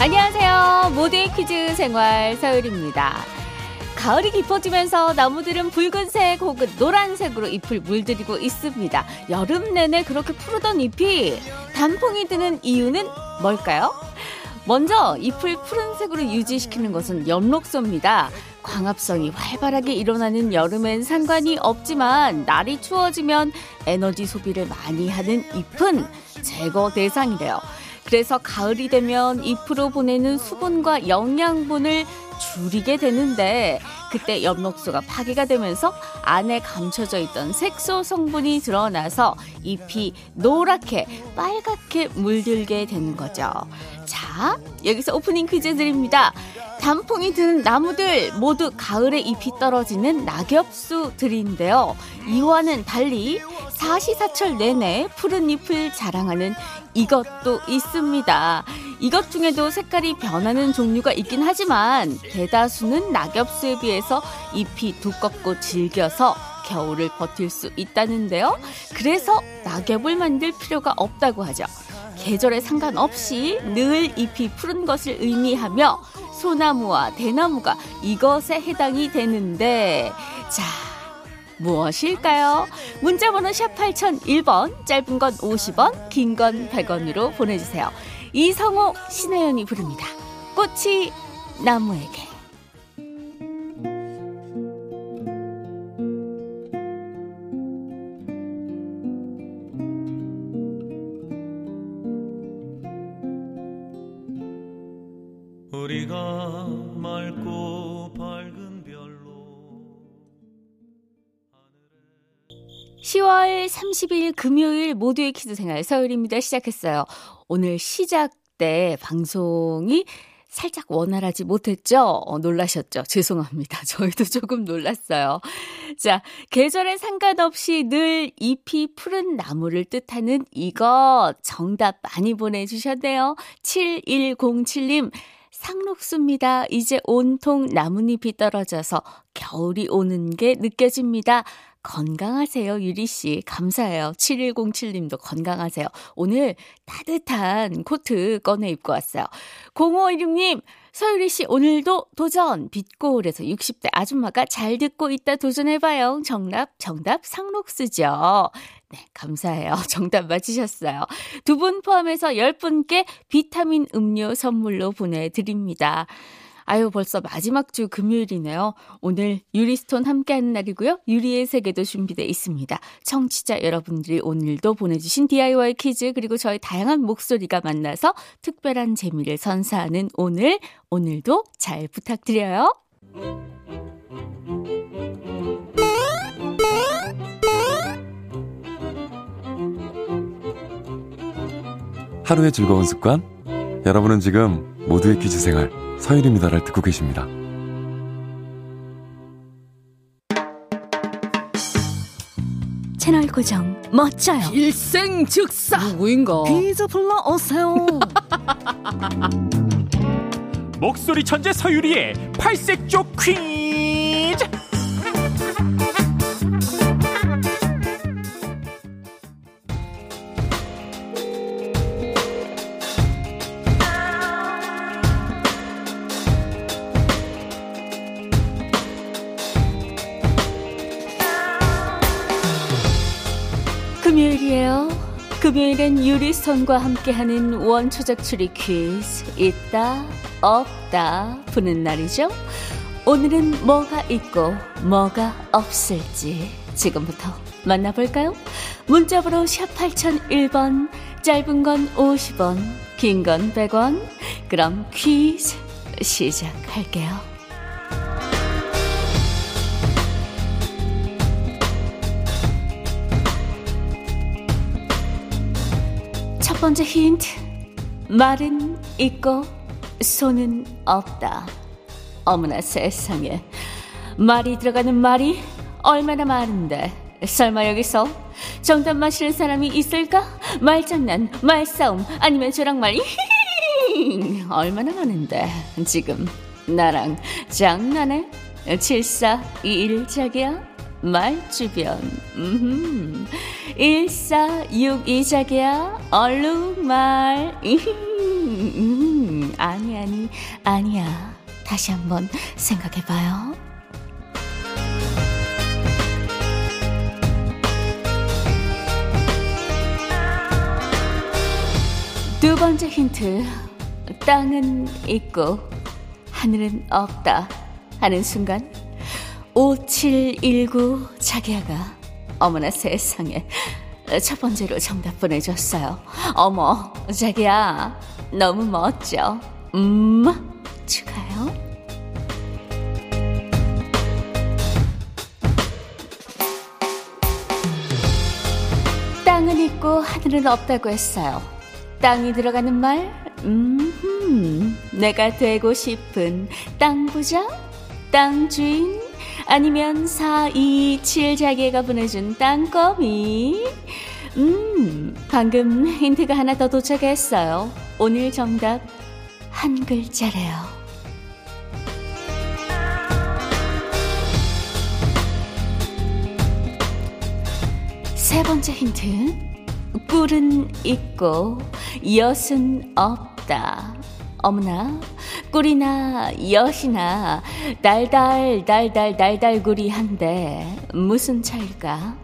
안녕하세요. 모두의 퀴즈 생활 서율입니다. 가을이 깊어지면서 나무들은 붉은색 혹은 노란색으로 잎을 물들이고 있습니다. 여름 내내 그렇게 푸르던 잎이 단풍이 드는 이유는 뭘까요? 먼저 잎을 푸른색으로 유지시키는 것은 엽록소입니다. 광합성이 활발하게 일어나는 여름엔 상관이 없지만 날이 추워지면 에너지 소비를 많이 하는 잎은 제거 대상이래요. 그래서 가을이 되면 잎으로 보내는 수분과 영양분을 줄이게 되는데 그때 엽록소가 파괴가 되면서 안에 감춰져 있던 색소 성분이 드러나서 잎이 노랗게 빨갛게 물들게 되는 거죠. 자, 여기서 오프닝 퀴즈 드립니다. 단풍이 드는 나무들 모두 가을에 잎이 떨어지는 낙엽수들인데요. 이와는 달리 사시사철 내내 푸른 잎을 자랑하는 이것도 있습니다. 이것 중에도 색깔이 변하는 종류가 있긴 하지만 대다수는 낙엽수에 비해서 잎이 두껍고 질겨서 겨울을 버틸 수 있다는데요. 그래서 낙엽을 만들 필요가 없다고 하죠. 계절에 상관없이 늘 잎이 푸른 것을 의미하며 소나무와 대나무가 이것에 해당이 되는데 자 무엇일까요? 문자번호 샵 8001번 짧은 건 50원 긴 건 100원으로 보내주세요. 이성호 신혜연이 부릅니다. 꽃이 나무에게 30일 금요일 모두의 퀴즈 생활 서울입니다. 시작했어요. 오늘 시작 때 방송이 살짝 원활하지 못했죠? 어, 놀라셨죠? 죄송합니다. 저희도 조금 놀랐어요. 자, 계절에 상관없이 늘 잎이 푸른 나무를 뜻하는 이것 정답 많이 보내주셨네요. 7107님. 상록수입니다. 이제 온통 나뭇잎이 떨어져서 겨울이 오는 게 느껴집니다. 건강하세요, 유리 씨. 감사해요. 7107님도 건강하세요. 오늘 따뜻한 코트 꺼내 입고 왔어요. 0516님, 서유리 씨 오늘도 도전 빛고울에서 60대 아줌마가 잘 듣고 있다 도전해봐요. 정답 정답 상록수죠. 네 감사해요. 정답 맞히셨어요. 두 분 포함해서 10분께 비타민 음료 선물로 보내드립니다. 아유, 벌써 마지막 주 금요일이네요. 오늘 유리스톤 함께하는 날이고요. 유리의 세계도 준비되어 있습니다. 청취자 여러분들이 오늘도 보내주신 DIY 퀴즈 그리고 저희 다양한 목소리가 만나서 특별한 재미를 선사하는 오늘, 오늘도 잘 부탁드려요. 하루의 즐거운 습관? 여러분은 지금 모두의 퀴즈 생활 서일입니다를 듣고 계십니다. 채널 고정 멋져요. 일생 즉사 누구인가? 퀴즈 불러 오세요. 목소리 천재 서유리의 팔색조 퀴 금요일엔 유리선과 함께하는 원초적 추리 퀴즈 있다 없다 푸는 날이죠. 오늘은 뭐가 있고 뭐가 없을지 지금부터 만나볼까요? 문자번호 샵 8001번 짧은 건 50원 긴 건 100원 그럼 퀴즈 시작할게요. 번째 힌트. 말은 있고 손은 없다. 어머나 세상에. 말이 들어가는 말이 얼마나 많은데. 설마 여기서 정답 마시는 사람이 있을까? 말장난, 말싸움, 아니면 저랑 말, 얼마나 많은데. 지금 나랑 장난해? 7421 자기야? 말주변. 음. 1462 자기야. 얼룩말. 음. 아니야. 아니, 아니야. 다시 한번 생각해봐요. 두 번째 힌트. 땅은 있고, 하늘은 없다. 하는 순간, 5719 자기야가, 어머나 세상에, 첫 번째로 정답 보내줬어요. 어머, 자기야, 너무 멋져. 음, 축하요. 땅은 있고 하늘은 없다고 했어요. 땅이 들어가는 말, 음, 내가 되고 싶은 땅 부자, 땅 주인, 아니면 427 자기가 보내준 땅거미. 음, 방금 힌트가 하나 더 도착했어요. 오늘 정답 한 글자래요. 세 번째 힌트. 꿀은 있고 엿은 없다. 어머나 꿀이나 엿이나 달달 달달 달달구리한데 무슨 차일까?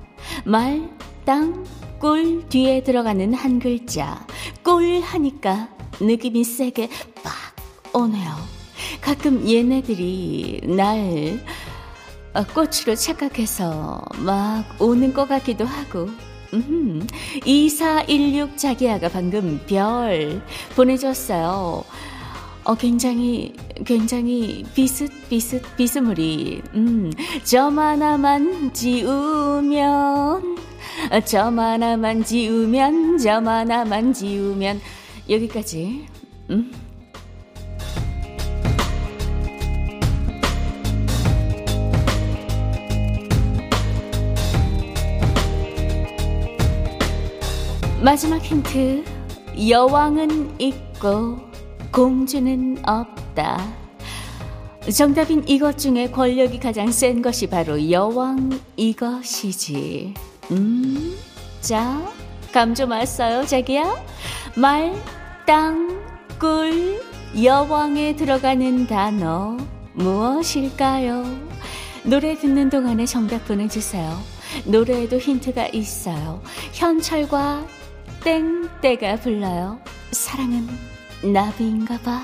말, 땅, 꿀 뒤에 들어가는 한 글자 꿀 하니까 느낌이 세게 빡 오네요. 가끔 얘네들이 날 어, 꽃으로 착각해서 막 오는 것 같기도 하고 음, 2416 자기야가 방금 별 보내줬어요. 어, 굉장히, 굉장히 비슷 비슷 비스무리. 음, 점 하나만 지우면, 점 하나만 지우면, 점 하나만 지우면, 여기까지. 음. 마지막 힌트. 여왕은 있고 공주는 없다. 정답인 이것 중에 권력이 가장 센 것이 바로 여왕 이것이지. 음, 자, 감 좀 왔어요, 자기야? 말, 땅, 꿀, 여왕에 들어가는 단어 무엇일까요? 노래 듣는 동안에 정답 보내주세요. 노래에도 힌트가 있어요. 현철과 땡때가 불러요. 사랑은 나비인가 봐.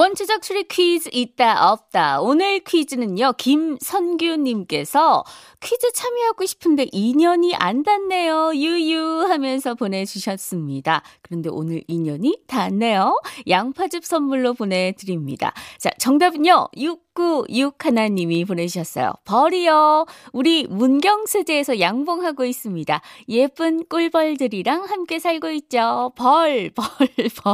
원추적 추리 퀴즈 있다 없다. 오늘 퀴즈는요. 김선규님께서 퀴즈 참여하고 싶은데 인연이 안 닿네요. 유유 하면서 보내주셨습니다. 그런데 오늘 인연이 닿네요. 양파즙 선물로 보내드립니다. 자 정답은요. 6 6961님이 보내주셨어요. 벌이요. 우리 문경세제에서 양봉하고 있습니다. 예쁜 꿀벌들이랑 함께 살고 있죠. 벌, 벌,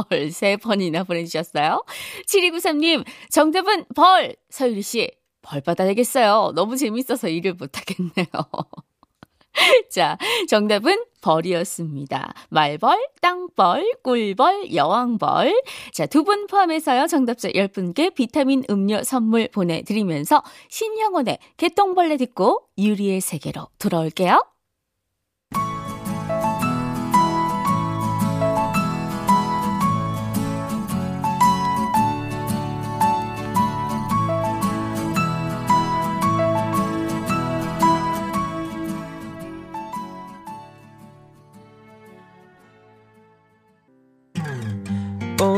벌. 세 번이나 보내주셨어요. 7293님, 정답은 벌. 서유리 씨, 벌 받아야 겠어요 너무 재밌어서 일을 못하겠네요. 자, 정답은 벌이었습니다. 말벌, 땅벌, 꿀벌, 여왕벌. 자, 두 분 포함해서요. 정답자 10분께 비타민 음료 선물 보내드리면서 신영원의 개똥벌레 듣고 유리의 세계로 돌아올게요.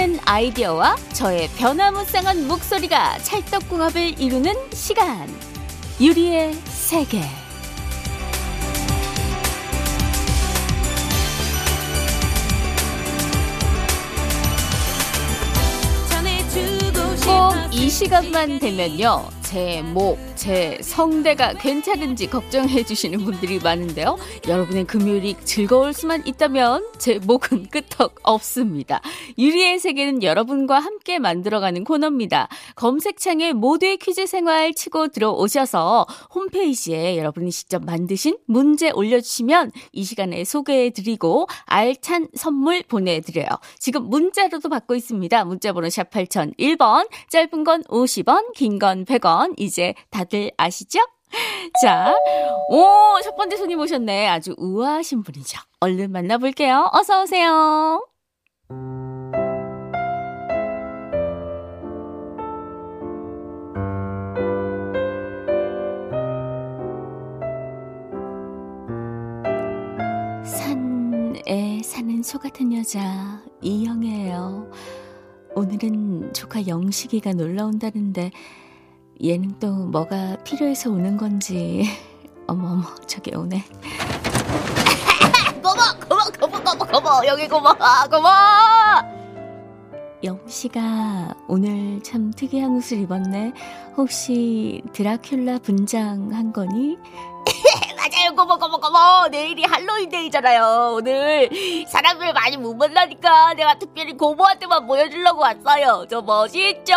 넘치는 아이디어와 저의 변화무쌍한 목소리가 찰떡궁합을 이루는 시간. 유리의 세계. 꼭 이 시간만 되면요. 제 목, 제 성대가 괜찮은지 걱정해 주시는 분들이 많은데요. 여러분의 금요일이 즐거울 수만 있다면 제 목은 끄떡 없습니다. 유리의 세계는 여러분과 함께 만들어가는 코너입니다. 검색창에 모두의 퀴즈 생활 치고 들어오셔서 홈페이지에 여러분이 직접 만드신 문제 올려주시면 이 시간에 소개해 드리고 알찬 선물 보내드려요. 지금 문자로도 받고 있습니다. 문자번호 샵 8001번, 짧은 건 50원, 긴 건 100원, 이제 다들 아시죠? 자, 오, 첫 번째 손님 오셨네. 아주 우아하신 분이죠. 얼른 만나볼게요. 어서오세요. 산에 사는 소 같은 여자, 이영애예요. 오늘은 조카 영식이가 놀러 온다는데 얘는 또 뭐가 필요해서 오는 건지. 어머어머 저기 오네. 고모 고모 고모 고모 고모 여기 고모 고모! 영씨가 오늘 참 특이한 옷을 입었네. 혹시 드라큘라 분장한 거니? 맞아요 고모 고모 고모. 내일이 할로윈데이잖아요 오늘. 사람들 많이 못 만나니까 내가 특별히 고모한테만 보여주려고 왔어요. 저 멋있죠?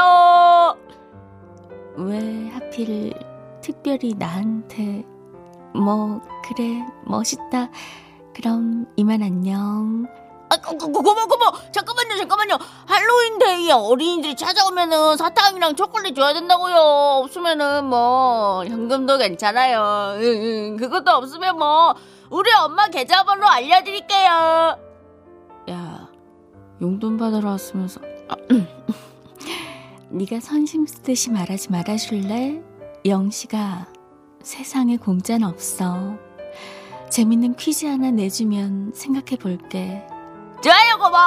왜 하필 특별히 나한테 뭐 그래 멋있다. 그럼 이만 안녕. 아, 고, 고, 고모 고모! 잠깐만요 잠깐만요! 할로윈데이에 어린이들이 찾아오면은 사탕이랑 초콜릿 줘야 된다고요. 없으면은 뭐 현금도 괜찮아요. 응, 응, 그것도 없으면 뭐 우리 엄마 계좌번호 알려드릴게요. 야 용돈 받으러 왔으면서 네가 선심 쓰듯이 말하지 말아줄래? 영씨가 세상에 공짜는 없어. 재밌는 퀴즈 하나 내주면 생각해 볼게. 좋아요, 고모.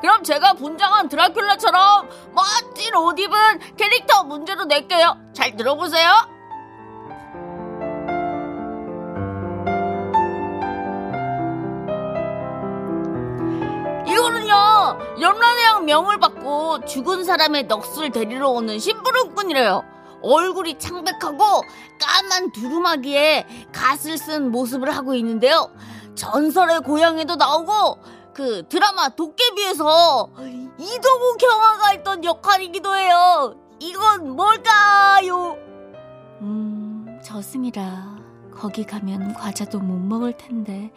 그럼 제가 분장한 드라큘라처럼 멋진 옷 입은 캐릭터 문제로 낼게요. 잘 들어보세요. 이거는요 연란해양 명을 받 고 죽은 사람의 넋을 데리러 오는 심부름꾼이래요 얼굴이 창백하고 까만 두루마기에 갓을 쓴 모습을 하고 있는데요 전설의 고향에도 나오고 그 드라마 도깨비에서 이동욱 경화가 했던 역할이기도 해요 이건 뭘까요? 음 저승이라 거기 가면 과자도 못 먹을 텐데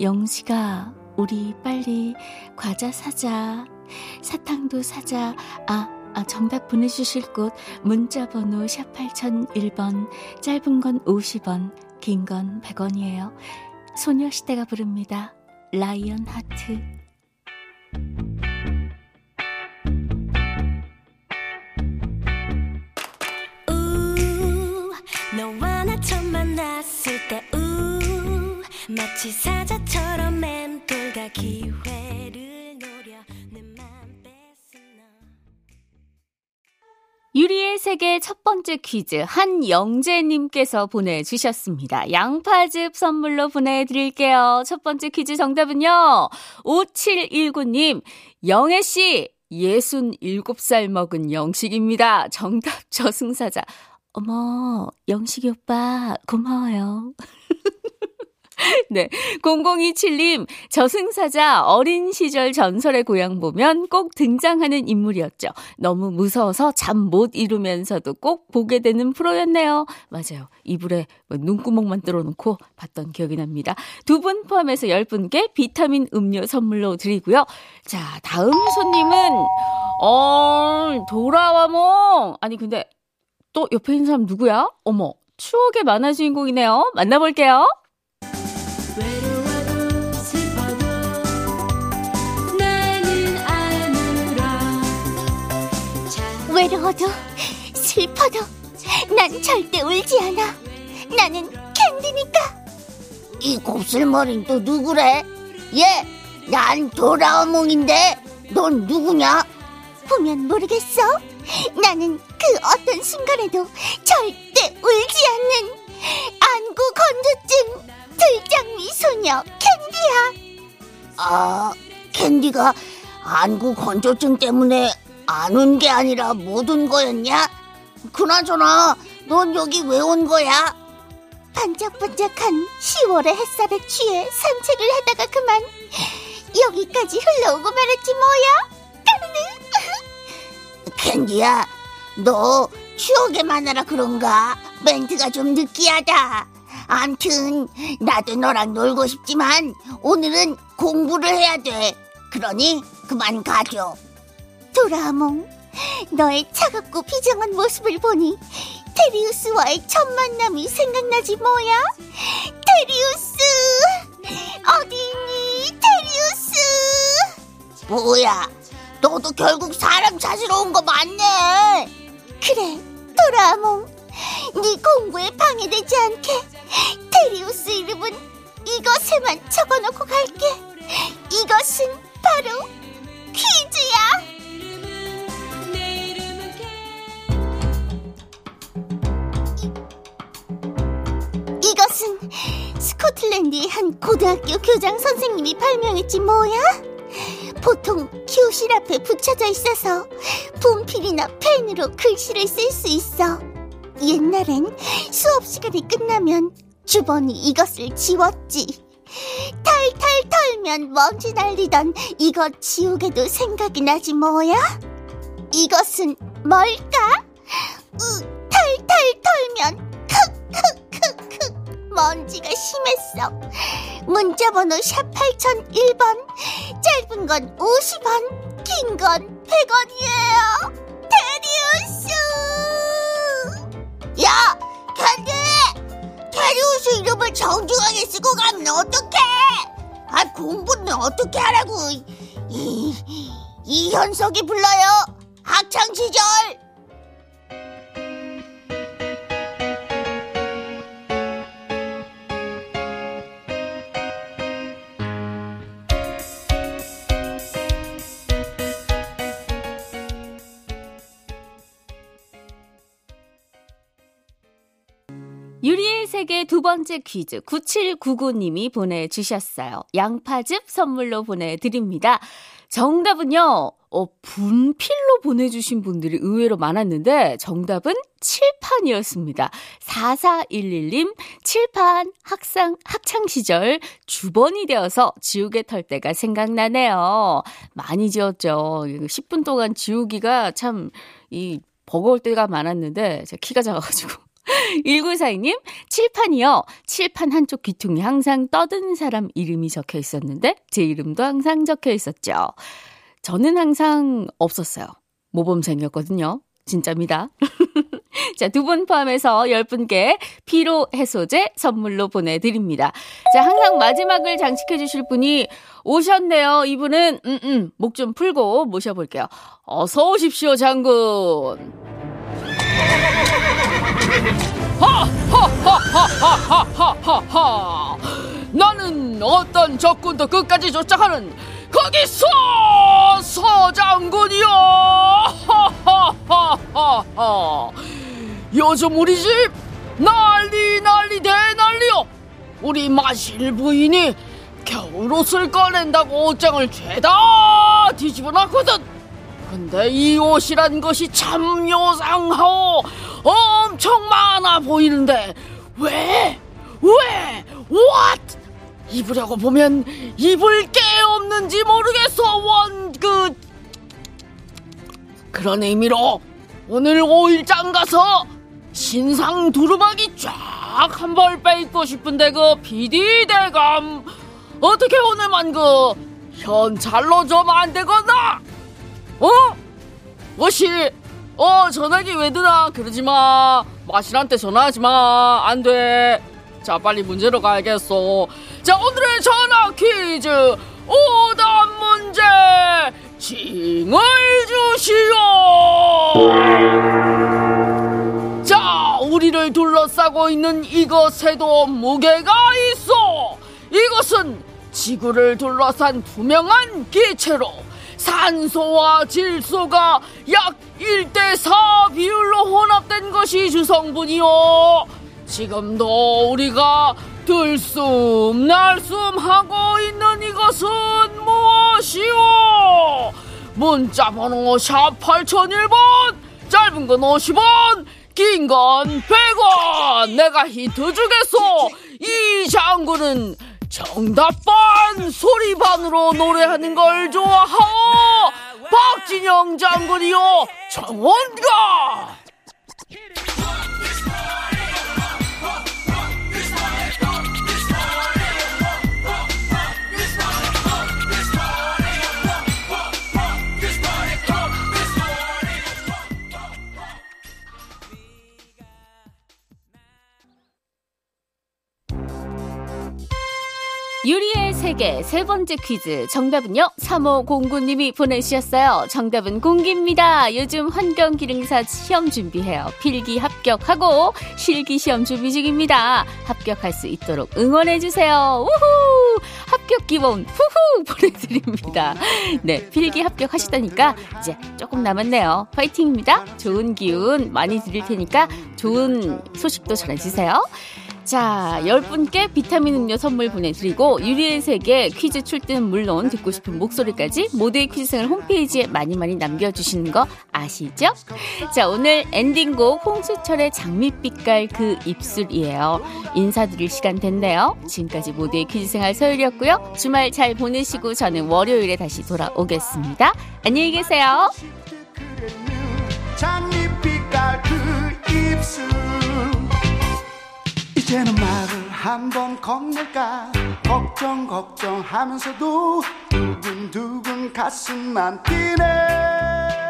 영시가 우리 빨리 과자 사자. 사탕도 사자. 아, 아 정답 보내주실 곳 문자번호 샵 8001번 짧은 건 50원 긴 건 100원이에요. 소녀시대가 부릅니다. 라이언 하트 때우 마치 사자처럼 맴돌다 기회를 유리의 세계 첫 번째 퀴즈 한영재님께서 보내주셨습니다. 양파즙 선물로 보내드릴게요. 첫 번째 퀴즈 정답은요. 5719님 영애씨 67살 먹은 영식입니다. 정답 저승사자. 어머 영식이 오빠 고마워요. 네. 0027님, 저승사자 어린 시절 전설의 고향 보면 꼭 등장하는 인물이었죠. 너무 무서워서 잠 못 이루면서도 꼭 보게 되는 프로였네요. 맞아요. 이불에 뭐 눈구멍만 뚫어놓고 봤던 기억이 납니다. 두 분 포함해서 10분께 비타민 음료 선물로 드리고요. 자, 다음 손님은, 어, 도라와몽. 아니, 근데 또 옆에 있는 사람 누구야? 어머, 추억의 만화 주인공이네요. 만나볼게요. 외로워도 슬퍼도 난 절대 울지 않아. 나는 캔디니까. 이 곱슬머리는 또 누구래? 얘, 난 도라어몽인데 넌 누구냐? 보면 모르겠어. 나는 그 어떤 순간에도 절대 울지 않는 안구 건조증 들장미 소녀 캔디야. 아, 캔디가 안구 건조증 때문에 안 온 게 아니라 못 온 거였냐? 그나저나 넌 여기 왜 온 거야? 반짝반짝한 10월의 햇살에 취해 산책을 하다가 그만 여기까지 흘러오고 말았지 뭐야? 캔디야, 너 추억의 만화라 그런가? 멘트가 좀 느끼하다. 암튼 나도 너랑 놀고 싶지만 오늘은 공부를 해야 돼. 그러니 그만 가줘. 도라몽, 너의 차갑고 비장한 모습을 보니 테리우스와의 첫 만남이 생각나지 뭐야? 테리우스! 어디 있니, 테리우스? 뭐야? 너도 결국 사람 찾으러 온 거 맞네. 그래, 도라몽. 네 공부에 방해되지 않게 테리우스 이름은 이것에만 적어놓고 갈게. 이것은 바로 스코틀랜드의 한 고등학교 교장 선생님이 발명했지 뭐야? 보통 교실 앞에 붙여져 있어서 분필이나 펜으로 글씨를 쓸 수 있어. 옛날엔 수업 시간이 끝나면 주번이 이것을 지웠지. 탈탈 털면 먼지 날리던 이것 지우개도 생각이 나지 뭐야? 이것은 뭘까? 으, 탈탈 털면 크크크크 먼지가 심했어. 문자번호 샵 8001번 짧은 건 50원 긴 건 100원이에요. 테리우스! 야, 캔디! 테리우스 이름을 정중하게 쓰고 가면 어떡해? 아, 공부는 어떻게 하라고? 이, 이현석이 불러요. 학창 시절. 세계 두 번째 퀴즈 9799님이 보내주셨어요. 양파즙 선물로 보내드립니다. 정답은요, 어, 분필로 보내주신 분들이 의외로 많았는데, 정답은 칠판이었습니다. 4411님, 칠판 학상, 학창시절 주번이 되어서 지우개 털 때가 생각나네요. 많이 지웠죠. 10분 동안 지우기가 참, 이, 버거울 때가 많았는데, 제가 키가 작아가지고. 1942님, 칠판이요. 칠판 한쪽 귀퉁이 항상 떠든 사람 이름이 적혀 있었는데, 제 이름도 항상 적혀 있었죠. 저는 항상 없었어요. 모범생이었거든요. 진짜입니다. 자, 두 분 포함해서 10분께 피로 해소제 선물로 보내드립니다. 자, 항상 마지막을 장식해 주실 분이 오셨네요. 이분은, 음, 음, 목 좀 풀고 모셔볼게요. 어서 오십시오, 장군. 하하하하하하하 나는 어떤 적군도 끝까지 쫓아가는 거기서 서장군이야 하하하하하 요즘 우리 집 난리 난리 대난리요 우리 마실 부인이 겨울옷을 꺼낸다고 옷장을 죄다 뒤집어 놨거든 근데 이 옷이란 것이 참 요상하오 엄청 많아 보이는데 왜? 왜? What? 입으려고 보면 입을 게 없는지 모르겠어 원 그 그런 의미로 오늘 오일장 가서 신상 두루마기 쫙 한 벌 빼입고 싶은데 그 비디 대감 어떻게 오늘만 그 현찰로 좀 안 되겠나? 어? 뭐시? 어 전화기 왜 드나? 그러지 마. 마실한테 전화하지 마. 안 돼. 자 빨리 문제로 가야겠어. 자 오늘의 전화 퀴즈 오답 문제 징을 주시오. 자 우리를 둘러싸고 있는 이것에도 무게가 있어. 이것은 지구를 둘러싼 투명한 기체로 산소와 질소가 약 1대 4 비율로 혼합된 것이 주성분이요. 지금도 우리가 들숨 날숨 하고 있는 이것은 무엇이오? 문자 번호 샵 8001번 짧은 건 50원 긴 건 100원 내가 힌트 주겠소 이 장군은 정답반 소리반으로 노래하는 걸 좋아하오. 박진영 장군이요 정원가 세계 세 번째 퀴즈 정답은요? 3509님이 보내주셨어요. 정답은 공기입니다. 요즘 환경기능사 시험 준비해요. 필기 합격하고 실기 시험 준비 중입니다. 합격할 수 있도록 응원해주세요. 우후! 합격 기본 후후! 보내드립니다. 네 필기 합격하시다니까 이제 조금 남았네요. 파이팅입니다. 좋은 기운 많이 드릴 테니까 좋은 소식도 전해주세요 자, 10분께 비타민 음료 선물 보내드리고, 유리의 세계 퀴즈 출제는 물론 듣고 싶은 목소리까지 모두의 퀴즈생을 홈페이지에 많이 많이 남겨주시는 거 아시죠? 자, 오늘 엔딩곡 홍수철의 장밋빛깔 그 입술이에요. 인사드릴 시간 됐네요. 지금까지 모두의 퀴즈생활 서율이었고요. 주말 잘 보내시고 저는 월요일에 다시 돌아오겠습니다. 안녕히 계세요. 장밋빛깔 그 입술 이제는 말을 한 번 건넬까 걱정 걱정하면서도 두근두근 가슴만 뛰네